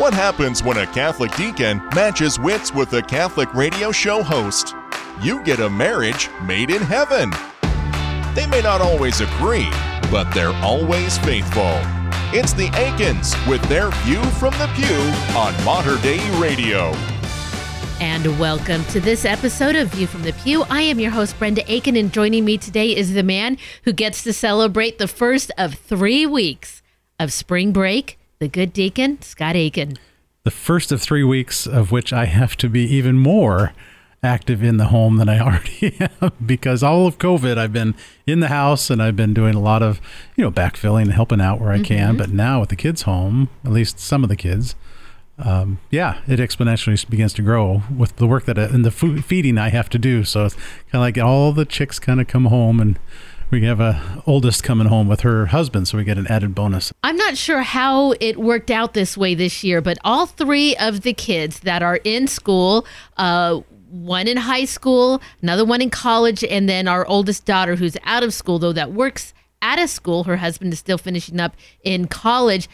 What happens when a Catholic deacon matches wits with a Catholic radio show host? You get a marriage made in heaven. They may not always agree, but they're always faithful. It's the Aikens with their view from the pew on Mater Dei Radio. And welcome to this episode of View from the Pew. I am your host, Brenda Aiken, and joining me today is the man who gets to celebrate the first of three weeks of spring break, the good deacon, Scott Aiken. The first of three weeks of which I have to be even more active in the home than I already am because all of COVID, I've been in the house and I've been doing a lot of, you know, backfilling and helping out where I can. Mm-hmm. But now with the kids home, at least some of the kids, um, yeah, it exponentially begins to grow with the work that I, and the food feeding I have to do. So it's kind of like all the chicks kind of come home and we have a oldest coming home with her husband, so we get an added bonus. I'm not sure how it worked out this way this year, but all three of the kids that are in school, uh, one in high school, another one in college, and then our oldest daughter who's out of school, though that works at a school. Her husband is still finishing up in college.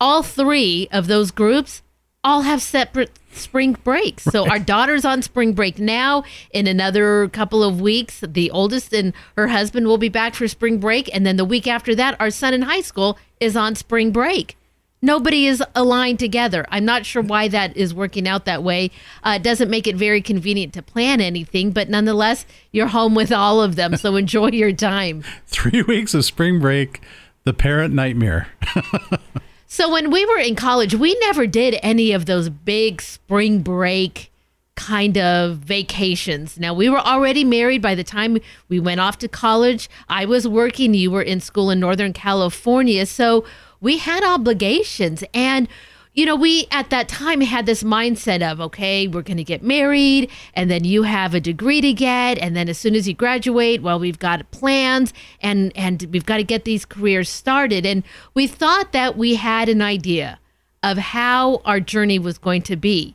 All three of those groups all have separate spring breaks. So our daughter's on spring break now. In another couple of weeks, the oldest and her husband will be back for spring break. And then the week after that, our son in high school is on spring break. Nobody is aligned together. I'm not sure why that is working out that way. Uh, it doesn't make it very convenient to plan anything, but nonetheless, you're home with all of them. So enjoy your time. Three weeks of spring break, the parent nightmare. So when we were in college, we never did any of those big spring break kind of vacations. Now we were already married by the time we went off to college. I was working, you were in school in Northern California. So we had obligations and you know, we at that time had this mindset of, okay, we're going to get married, and then you have a degree to get, and then as soon as you graduate, well, we've got plans, and and we've got to get these careers started, and we thought that we had an idea of how our journey was going to be,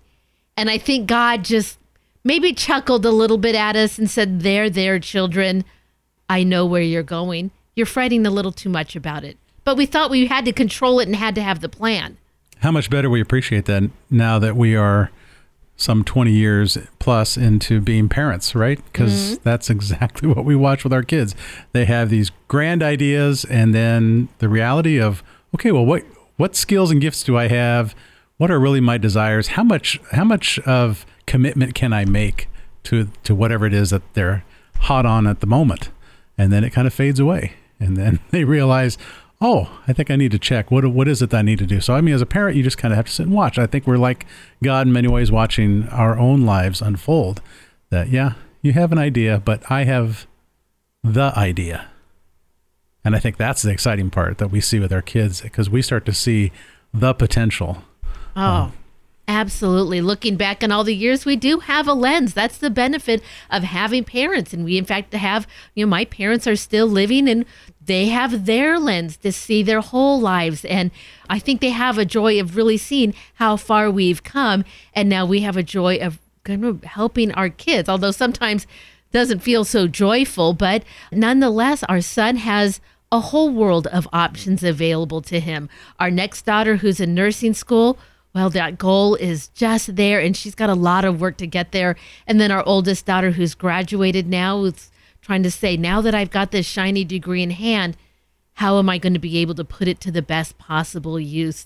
and I think God just maybe chuckled a little bit at us and said, "There, there, children, I know where you're going. You're fretting a little too much about it." But we thought we had to control it and had to have the plan. How much better we appreciate that now that we are some 20 years plus into being parents, right? Because mm-hmm. that's exactly what we watch with our kids. They have these grand ideas, and then the reality of, okay, well, what what skills and gifts do I have? What are really my desires? How much how much of commitment can I make to to whatever it is that they're hot on at the moment? And then it kind of fades away, and then they realize, oh, I think I need to check. What what is it that I need to do? So I mean, as a parent, you just kind of have to sit and watch. I think we're like God in many ways, watching our own lives unfold. That yeah, you have an idea, but I have the idea, and I think that's the exciting part that we see with our kids because we start to see the potential. Oh, um, absolutely. Looking back on all the years, we do have a lens. That's the benefit of having parents. And we, in fact, have, you know, my parents are still living and they have their lens to see their whole lives. And I think they have a joy of really seeing how far we've come. And now we have a joy of kind of helping our kids, although sometimes doesn't feel so joyful. But nonetheless, our son has a whole world of options available to him. Our next daughter, who's in nursing school, well, that goal is just there, and she's got a lot of work to get there. And then our oldest daughter, who's graduated now, is trying to say, now that I've got this shiny degree in hand, how am I going to be able to put it to the best possible use?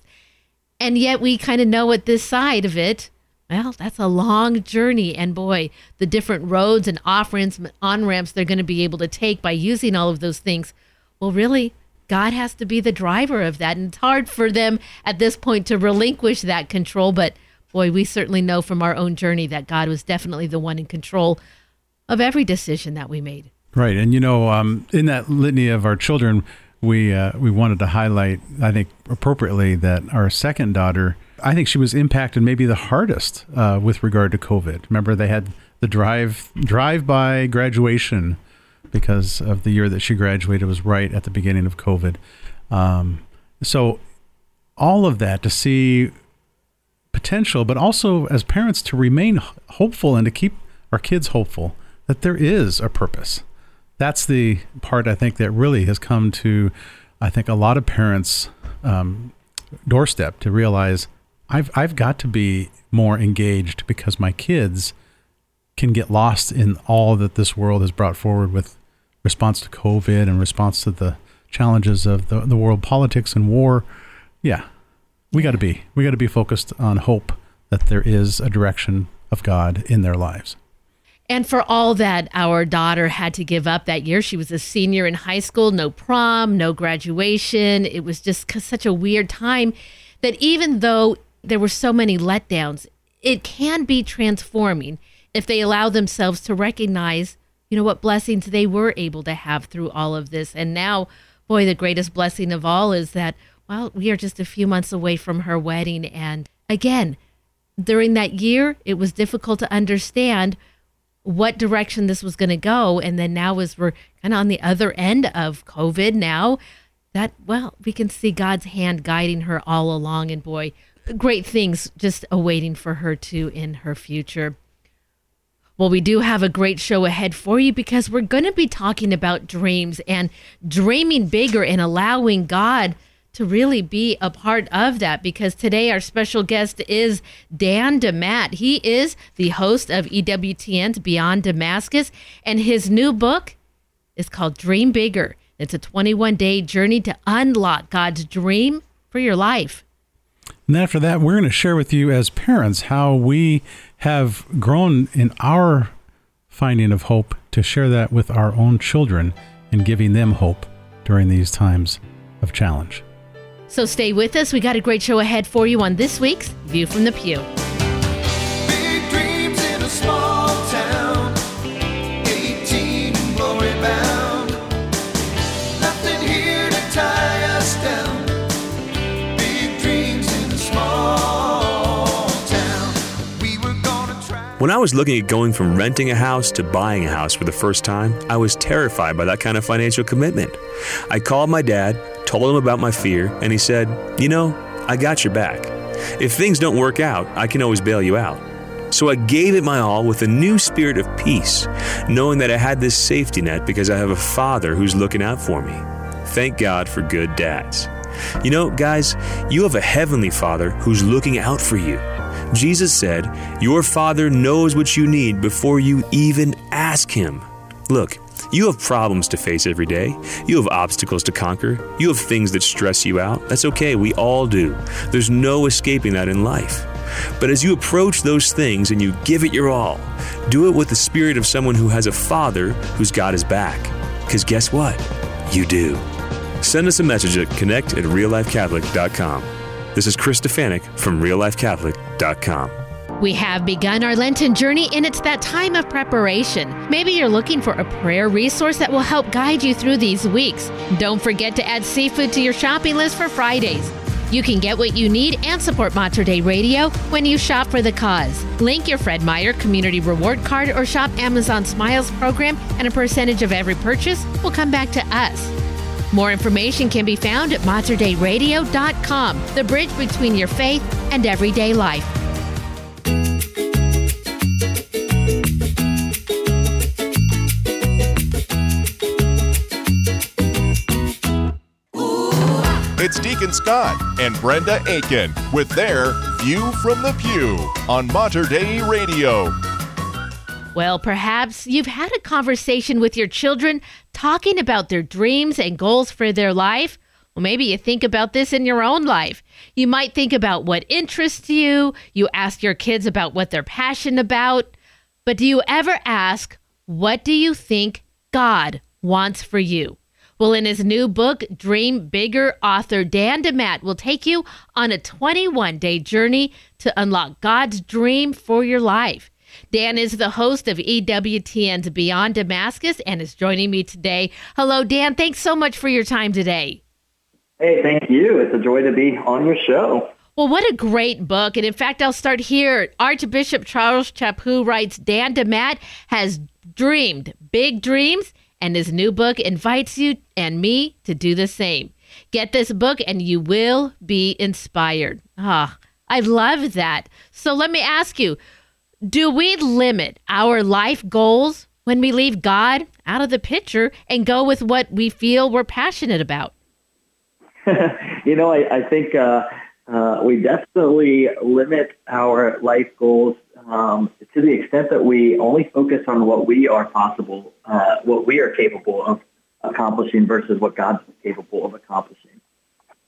And yet, we kind of know at this side of it, well, that's a long journey. And boy, the different roads and off ramps, on ramps they're going to be able to take by using all of those things. Well, really, God has to be the driver of that. And it's hard for them at this point to relinquish that control. But boy, we certainly know from our own journey that God was definitely the one in control of every decision that we made. Right, and you know, um, in that litany of our children, we uh, we wanted to highlight, I think, appropriately that our second daughter, I think she was impacted maybe the hardest uh, with regard to COVID. Remember, they had the drive drive by graduation because of the year that she graduated was right at the beginning of COVID. Um, so all of that to see potential, but also as parents to remain hopeful and to keep our kids hopeful that there is a purpose. That's the part I think that really has come to, I think, a lot of parents' um, doorstep to realize I've I've got to be more engaged because my kids can get lost in all that this world has brought forward with response to COVID and response to the challenges of the, the world politics and war. Yeah, we got to be we got to be focused on hope that there is a direction of God in their lives. And for all that our daughter had to give up that year, she was a senior in high school, no prom, no graduation. It was just such a weird time that even though there were so many letdowns, it can be transforming if they allow themselves to recognize, you know, what blessings they were able to have through all of this. And now, boy, the greatest blessing of all is that, well, we are just a few months away from her wedding. And again, during that year, it was difficult to understand what direction this was going to go. And then now, as we're kind of on the other end of COVID now, that, well, we can see God's hand guiding her all along. And boy, great things just awaiting for her too in her future. Well, we do have a great show ahead for you because we're going to be talking about dreams and dreaming bigger and allowing God to really be a part of that because today our special guest is Dan DeMatte. He is the host of EWTN's Beyond Damascus, and his new book is called Dream Bigger. It's a 21 day journey to unlock God's dream for your life. And after that, we're going to share with you as parents how we have grown in our finding of hope to share that with our own children and giving them hope during these times of challenge. So stay with us. We got a great show ahead for you on this week's View from the Pew. When I was looking at going from renting a house to buying a house for the first time, I was terrified by that kind of financial commitment. I called my dad, told him about my fear, and he said, You know, I got your back. If things don't work out, I can always bail you out. So I gave it my all with a new spirit of peace, knowing that I had this safety net because I have a father who's looking out for me. Thank God for good dads. You know, guys, you have a heavenly father who's looking out for you. Jesus said, Your Father knows what you need before you even ask Him. Look, you have problems to face every day. You have obstacles to conquer. You have things that stress you out. That's okay, we all do. There's no escaping that in life. But as you approach those things and you give it your all, do it with the spirit of someone who has a father who's got his back. Because guess what? You do. Send us a message at connect at reallifecatholic.com. This is Chris Stefanick from reallifecatholic.com. We have begun our Lenten journey, and it's that time of preparation. Maybe you're looking for a prayer resource that will help guide you through these weeks. Don't forget to add seafood to your shopping list for Fridays. You can get what you need and support Mater Dei Radio when you shop for the cause. Link your Fred Meyer Community Reward Card or shop Amazon Smiles program, and a percentage of every purchase will come back to us. More information can be found at materdeiradio.com, the bridge between your faith and everyday life. Deacon Scott and Brenda Aiken with their View from the Pew on Mater Dei Radio. Well, perhaps you've had a conversation with your children talking about their dreams and goals for their life. Well, maybe you think about this in your own life. You might think about what interests you. You ask your kids about what they're passionate about. But do you ever ask, what do you think God wants for you? Well, in his new book, Dream Bigger, author Dan DeMatte will take you on a 21 day journey to unlock God's dream for your life. Dan is the host of EWTN's Beyond Damascus and is joining me today. Hello, Dan. Thanks so much for your time today. Hey, thank you. It's a joy to be on your show. Well, what a great book. And in fact, I'll start here. Archbishop Charles Chaput writes Dan DeMatte has dreamed big dreams, and his new book invites you and me to do the same. Get this book, and you will be inspired. Ah, I love that. So let me ask you do we limit our life goals when we leave God out of the picture and go with what we feel we're passionate about? you know, I, I think uh, uh, we definitely limit our life goals um, to the extent that we only focus on what we are possible, uh, what we are capable of accomplishing versus what God's capable of accomplishing.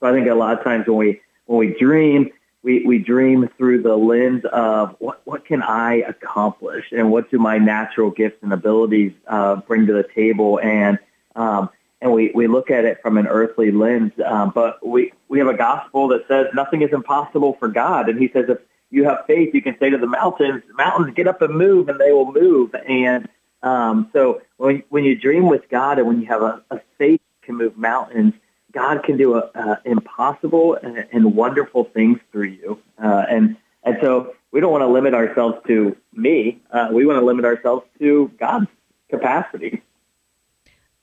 So I think a lot of times when we when we dream, we, we dream through the lens of what, what can I accomplish and what do my natural gifts and abilities uh, bring to the table and um, and we, we look at it from an earthly lens. Um, but we, we have a gospel that says nothing is impossible for God. And he says if you have faith, you can say to the mountains, mountains get up and move, and they will move. And um, so when, when you dream with God and when you have a, a faith can move mountains, God can do a, impossible and, and, wonderful things through you. Uh, and and so we don't want to limit ourselves to me. Uh, we want to limit ourselves to God's capacity.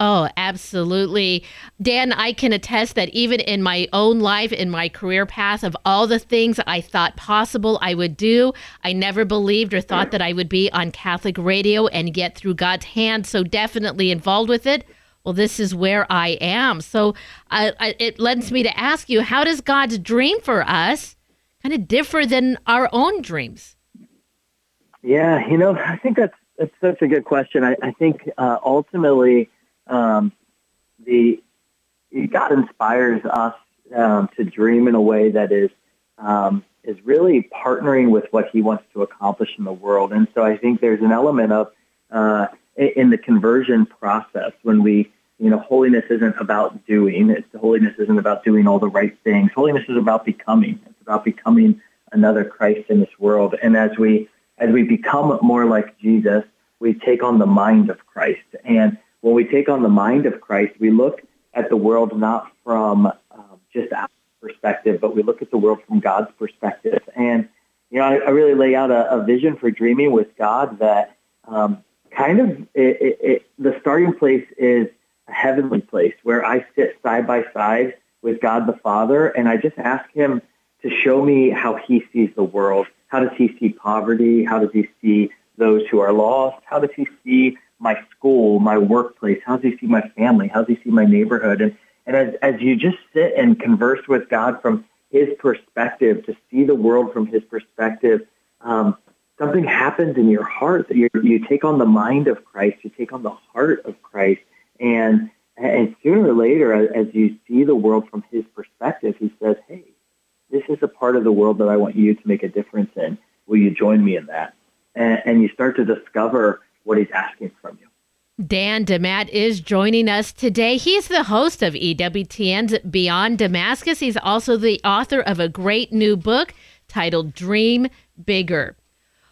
Oh, absolutely. Dan, I can attest that even in my own life, in my career path, of all the things I thought possible I would do, I never believed or thought that I would be on Catholic radio and get through God's hand so definitely involved with it well, this is where I am. So I, it lends me to ask you, how does God's dream for us kind of differ than our own dreams? Yeah, you know, I think that's that's such a good question. I, I think uh, ultimately, um, the God inspires us um, to dream in a way that is um, is really partnering with what He wants to accomplish in the world. And so I think there's an element of uh, in the conversion process when we you know holiness isn't about doing it's holiness isn't about doing all the right things. Holiness is about becoming. It's about becoming another christ in this world. And as we as we become more like jesus we take on the mind of christ. And when we take on the mind of christ we look at the world not from um, just our perspective but we look at the world from god's perspective and you know i, I really lay out a, a vision for dreaming with god that um, kind of it, it, it, the starting place is a heavenly place where I sit side by side with God the Father, and I just ask Him to show me how He sees the world. How does He see poverty? How does He see those who are lost? How does He see my school, my workplace? How does He see my family? How does He see my neighborhood? And and as as you just sit and converse with God from His perspective, to see the world from His perspective, um, something happens in your heart that you you take on the mind of Christ, you take on the heart of Christ, and and sooner or later, as you see the world from His perspective, He says, "Hey, this is a part of the world that I want you to make a difference in. Will you join me in that?" And, and you start to discover what He's asking from you. Dan DeMatte is joining us today. He's the host of EWTN's Beyond Damascus. He's also the author of a great new book titled Dream Bigger.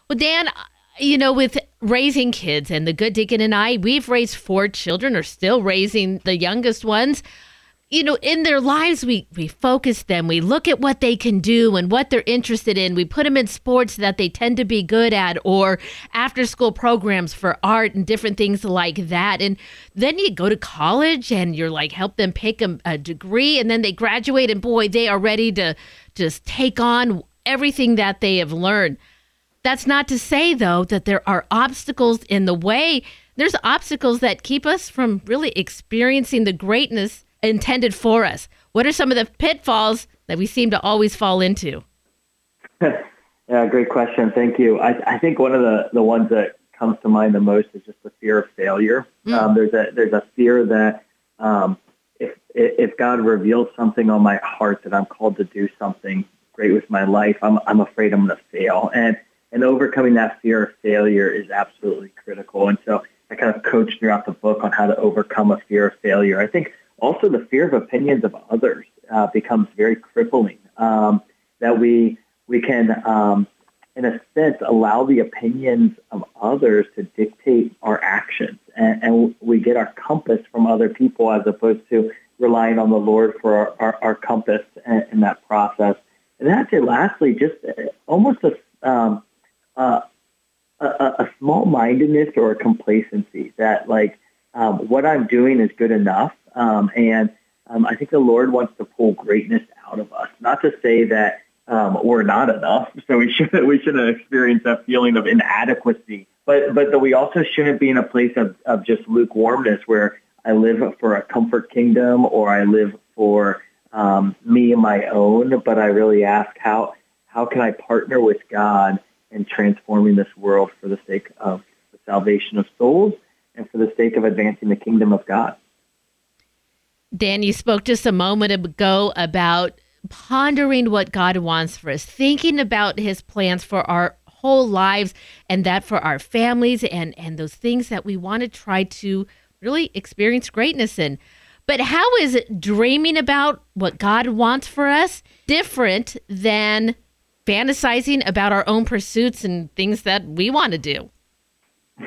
Well, Dan, you know, with raising kids and the good deacon and I, we've raised four children or still raising the youngest ones. You know, in their lives, we, we focus them. We look at what they can do and what they're interested in. We put them in sports that they tend to be good at or after school programs for art and different things like that. And then you go to college and you're like, help them pick a, a degree. And then they graduate and boy, they are ready to just take on everything that they have learned. That's not to say, though, that there are obstacles in the way. There's obstacles that keep us from really experiencing the greatness intended for us. What are some of the pitfalls that we seem to always fall into? yeah, great question. Thank you. I, I, think one of the, the ones that comes to mind the most is just the fear of failure. Mm. Um, there's a there's a fear that um, if if God reveals something on my heart that I'm called to do something great with my life, I'm I'm afraid I'm going to fail. And and overcoming that fear of failure is absolutely critical. And so I kind of coach throughout the book on how to overcome a fear of failure. I think also the fear of opinions of others uh, becomes very crippling. Um, that we we can, um, in a sense, allow the opinions of others to dictate our actions, and, and, we get our compass from other people as opposed to relying on the Lord for our, our, our compass in, in, that process. And I'd say, lastly, just uh, almost a um, uh, a, a small mindedness or a complacency that like um, what I'm doing is good enough. Um, and um, I think the Lord wants to pull greatness out of us. Not to say that um, we're not enough, so we shouldn't we shouldn't experience that feeling of inadequacy. But but that we also shouldn't be in a place of, of just lukewarmness where I live for a comfort kingdom or I live for um, me and my own, but I really ask how how can I partner with God in transforming this world for the sake of the salvation of souls and for the sake of advancing the kingdom of God. Dan, you spoke just a moment ago about pondering what God wants for us, thinking about his plans for our whole lives and that for our families and and those things that we want to try to really experience greatness in. But how is dreaming about what God wants for us different than fantasizing about our own pursuits and things that we want to do?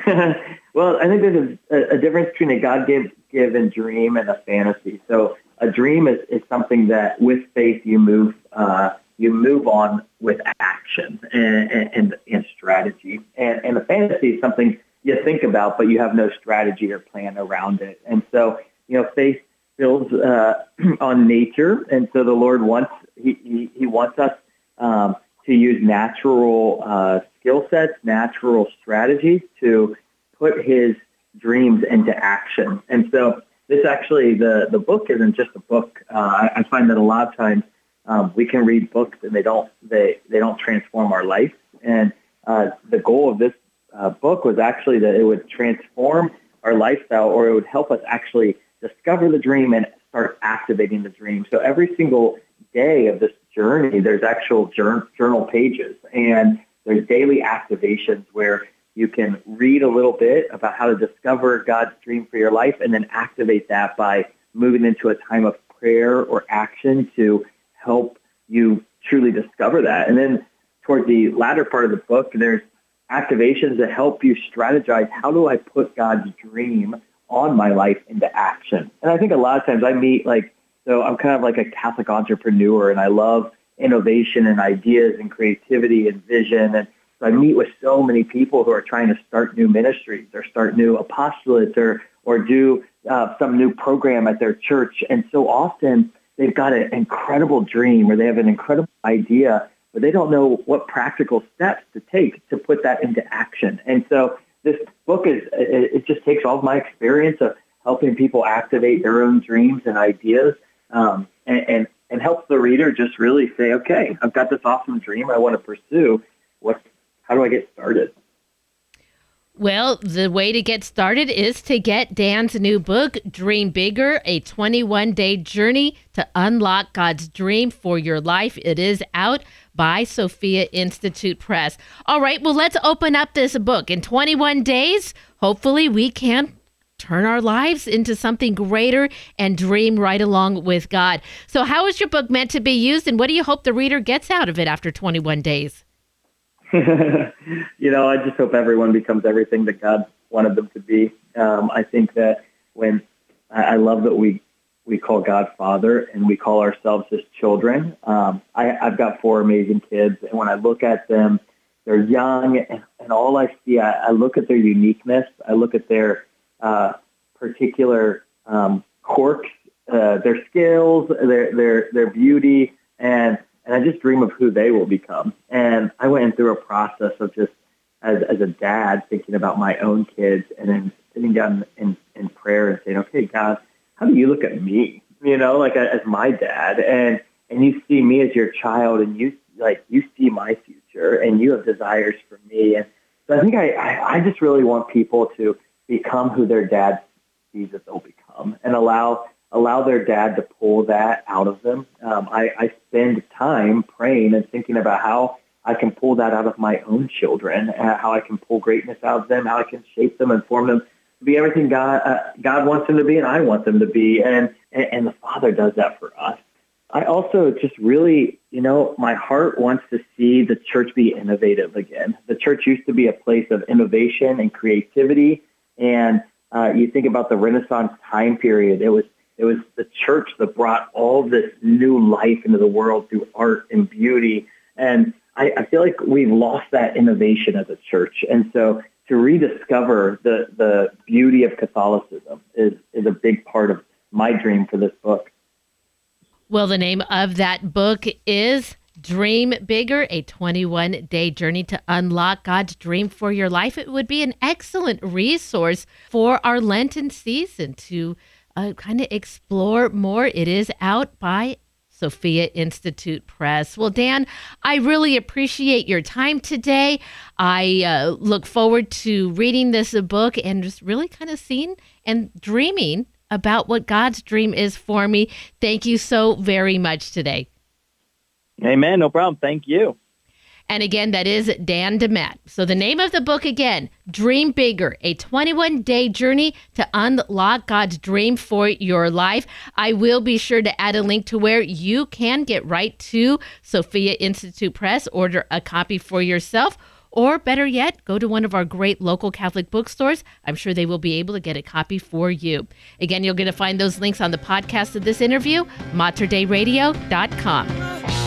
well, I think there's a, a difference between a God given dream and a fantasy. So a dream is, is something that with faith you move uh, you move on with action and, and, and strategy. And, and a fantasy is something you think about, but you have no strategy or plan around it. And so, you know, faith builds uh, on nature, and so the Lord wants he, he, he wants us um, to use natural uh, skill sets, natural strategies to put His dreams into action. And so, this actually the the book isn't just a book. Uh, I, find that a lot of times um, we can read books and they don't they they don't transform our life. And uh, the goal of this uh, book was actually that it would transform our lifestyle, or it would help us actually discover the dream and start activating the dream. So every single day of this journey, there's actual journal pages and there's daily activations where you can read a little bit about how to discover God's dream for your life and then activate that by moving into a time of prayer or action to help you truly discover that. And then toward the latter part of the book, there's activations that help you strategize how do I put God's dream on my life into action. And I think a lot of times I meet like, so I'm kind of like a Catholic entrepreneur and I love innovation and ideas and creativity and vision. And so I meet with so many people who are trying to start new ministries or start new apostolates or, or do uh, some new program at their church. And so often they've got an incredible dream or they have an incredible idea, but they don't know what practical steps to take to put that into action. And so this book is, it just takes all of my experience of helping people activate their own dreams and ideas um, and, and, and helps the reader just really say, okay, I've got this awesome dream I want to pursue. What, how do I get started? Well, the way to get started is to get Dan's new book, Dream Bigger A 21 Day Journey to Unlock God's Dream for Your Life. It is out by Sophia Institute Press. All right, well, let's open up this book. In 21 days, hopefully, we can turn our lives into something greater and dream right along with God. So, how is your book meant to be used, and what do you hope the reader gets out of it after 21 days? you know, I just hope everyone becomes everything that God wanted them to be. Um, I think that when I, I love that we we call God Father and we call ourselves His children. Um, I, I've got four amazing kids, and when I look at them, they're young, and, and all I see, I, I look at their uniqueness. I look at their uh, particular um, quirks, uh, their skills, their their their beauty, and and I just dream of who they will become. And I went through a process of just as as a dad thinking about my own kids, and then sitting down in in prayer and saying, "Okay, God, how do you look at me? You know, like as my dad, and and you see me as your child, and you like you see my future, and you have desires for me, and so I think I I, I just really want people to become who their dad sees that they'll become, and allow allow their dad to pull that out of them. Um, I, I spend time praying and thinking about how I can pull that out of my own children, uh, how I can pull greatness out of them, how I can shape them and form them to be everything God uh, God wants them to be, and I want them to be, and, and and the Father does that for us. I also just really, you know, my heart wants to see the church be innovative again. The church used to be a place of innovation and creativity, and uh, you think about the Renaissance time period. It was it was the church that brought all this new life into the world through art and beauty. And I, I feel like we've lost that innovation as a church. And so to rediscover the, the beauty of Catholicism is, is a big part of my dream for this book. Well, the name of that book is Dream Bigger, a 21 day journey to unlock God's dream for your life. It would be an excellent resource for our Lenten season to uh, kind of explore more. It is out by Sophia Institute Press. Well, Dan, I really appreciate your time today. I uh, look forward to reading this book and just really kind of seeing and dreaming about what God's dream is for me. Thank you so very much today. Amen. No problem. Thank you. And again, that is Dan DeMatte. So the name of the book again, Dream Bigger, a 21 day journey to unlock God's dream for your life. I will be sure to add a link to where you can get right to Sophia Institute Press, order a copy for yourself. Or better yet, go to one of our great local Catholic bookstores. I'm sure they will be able to get a copy for you. Again, you're going to find those links on the podcast of this interview, materdeiradio.com.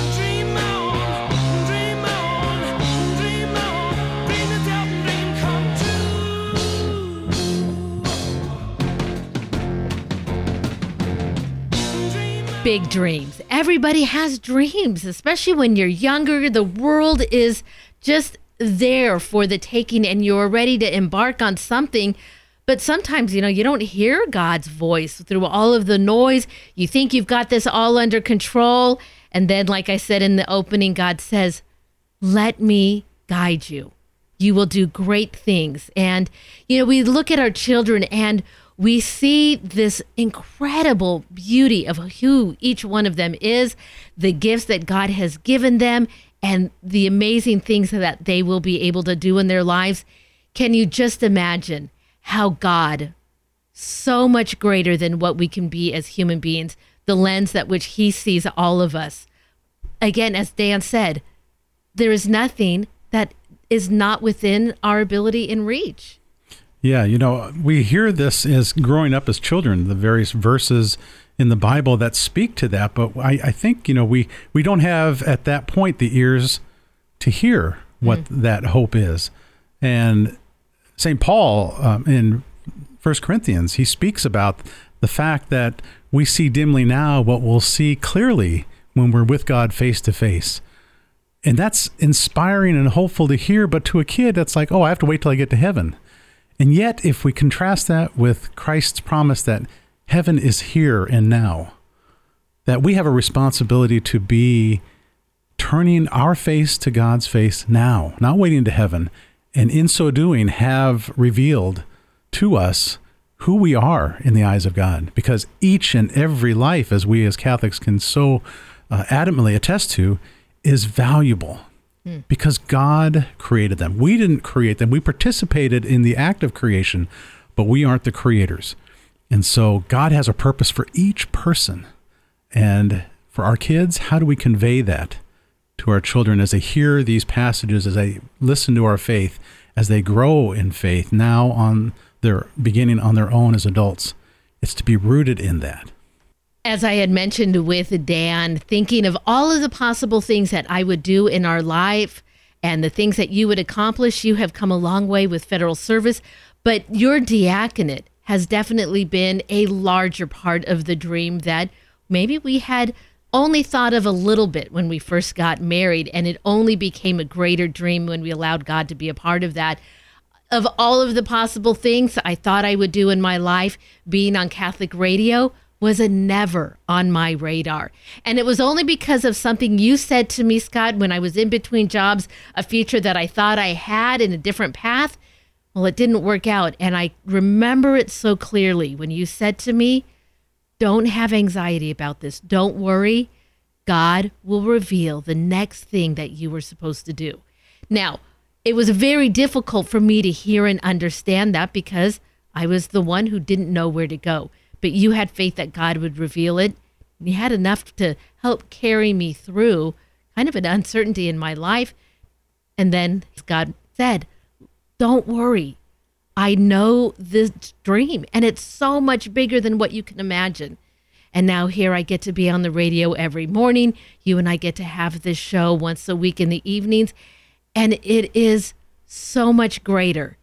big dreams. Everybody has dreams, especially when you're younger. The world is just there for the taking and you're ready to embark on something. But sometimes, you know, you don't hear God's voice through all of the noise. You think you've got this all under control. And then, like I said in the opening, God says, Let me guide you. You will do great things. And, you know, we look at our children and we see this incredible beauty of who each one of them is, the gifts that God has given them, and the amazing things that they will be able to do in their lives. Can you just imagine how God, so much greater than what we can be as human beings, the lens that which He sees all of us? Again, as Dan said, there is nothing that is not within our ability and reach. Yeah, you know, we hear this as growing up as children, the various verses in the Bible that speak to that. But I, I think, you know, we, we don't have at that point the ears to hear what mm. that hope is. And St. Paul um, in First Corinthians, he speaks about the fact that we see dimly now what we'll see clearly when we're with God face to face. And that's inspiring and hopeful to hear. But to a kid, that's like, oh, I have to wait till I get to heaven. And yet, if we contrast that with Christ's promise that heaven is here and now, that we have a responsibility to be turning our face to God's face now, not waiting to heaven, and in so doing, have revealed to us who we are in the eyes of God. Because each and every life, as we as Catholics can so uh, adamantly attest to, is valuable Hmm. because God created them. We didn't create them. We participated in the act of creation, but we aren't the creators. And so God has a purpose for each person. And for our kids, how do we convey that to our children as they hear these passages, as they listen to our faith, as they grow in faith now on their beginning on their own as adults? It's to be rooted in that as I had mentioned with Dan, thinking of all of the possible things that I would do in our life and the things that you would accomplish, you have come a long way with federal service, but your diaconate has definitely been a larger part of the dream that maybe we had only thought of a little bit when we first got married, and it only became a greater dream when we allowed God to be a part of that. Of all of the possible things I thought I would do in my life, being on Catholic radio, was a never on my radar. And it was only because of something you said to me, Scott, when I was in between jobs, a future that I thought I had in a different path. Well, it didn't work out. And I remember it so clearly when you said to me, Don't have anxiety about this. Don't worry. God will reveal the next thing that you were supposed to do. Now, it was very difficult for me to hear and understand that because I was the one who didn't know where to go but you had faith that God would reveal it. And you had enough to help carry me through kind of an uncertainty in my life. And then God said, Don't worry. I know this dream, and it's so much bigger than what you can imagine. And now here I get to be on the radio every morning. You and I get to have this show once a week in the evenings. And it is so much greater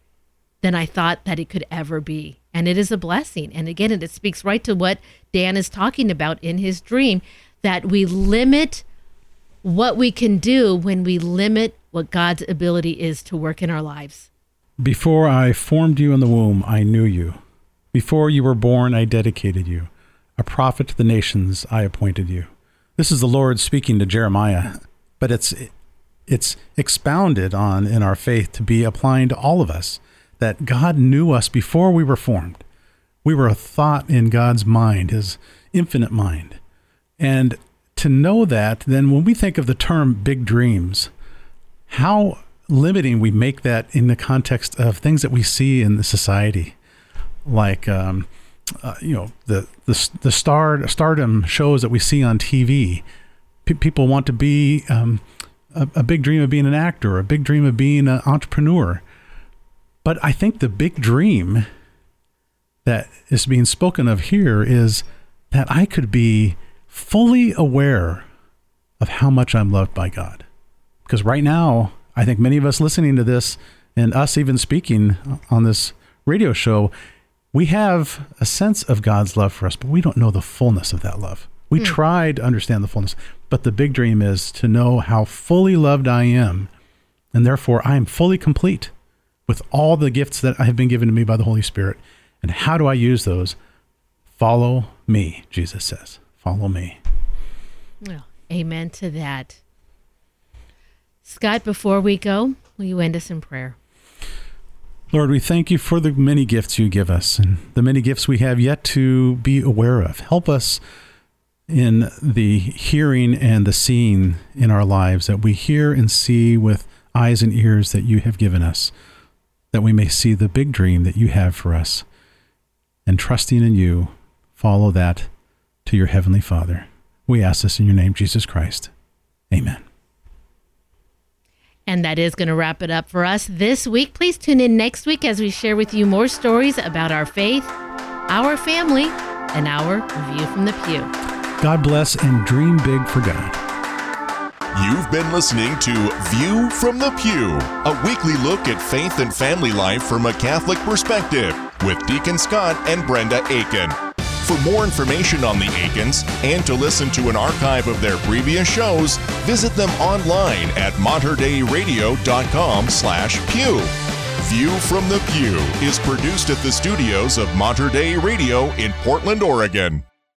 than I thought that it could ever be and it is a blessing. And again, it speaks right to what Dan is talking about in his dream that we limit what we can do when we limit what God's ability is to work in our lives. Before I formed you in the womb, I knew you. Before you were born, I dedicated you. A prophet to the nations, I appointed you. This is the Lord speaking to Jeremiah, but it's it's expounded on in our faith to be applying to all of us that God knew us before we were formed. We were a thought in God's mind, his infinite mind. And to know that, then when we think of the term big dreams, how limiting we make that in the context of things that we see in the society, like um, uh, you know the the the star stardom shows that we see on TV. P- people want to be um, a, a big dream of being an actor, a big dream of being an entrepreneur. But I think the big dream that is being spoken of here is that I could be fully aware of how much I'm loved by God. Because right now, I think many of us listening to this and us even speaking on this radio show, we have a sense of God's love for us, but we don't know the fullness of that love. We mm. try to understand the fullness, but the big dream is to know how fully loved I am, and therefore I am fully complete with all the gifts that have been given to me by the Holy Spirit. And how do I use those? Follow me, Jesus says. Follow me. Well, amen to that. Scott, before we go, will you end us in prayer? Lord, we thank you for the many gifts you give us and the many gifts we have yet to be aware of. Help us in the hearing and the seeing in our lives that we hear and see with eyes and ears that you have given us, that we may see the big dream that you have for us. And trusting in you, follow that to your heavenly Father. We ask this in your name, Jesus Christ. Amen. And that is going to wrap it up for us this week. Please tune in next week as we share with you more stories about our faith, our family, and our view from the pew. God bless and dream big for God. You've been listening to View from the Pew, a weekly look at faith and family life from a Catholic perspective with Deacon Scott and Brenda Aiken. For more information on the Aikens and to listen to an archive of their previous shows, visit them online at materdeiradio.com slash pew. View from the Pew is produced at the studios of Mater Dei Radio in Portland, Oregon.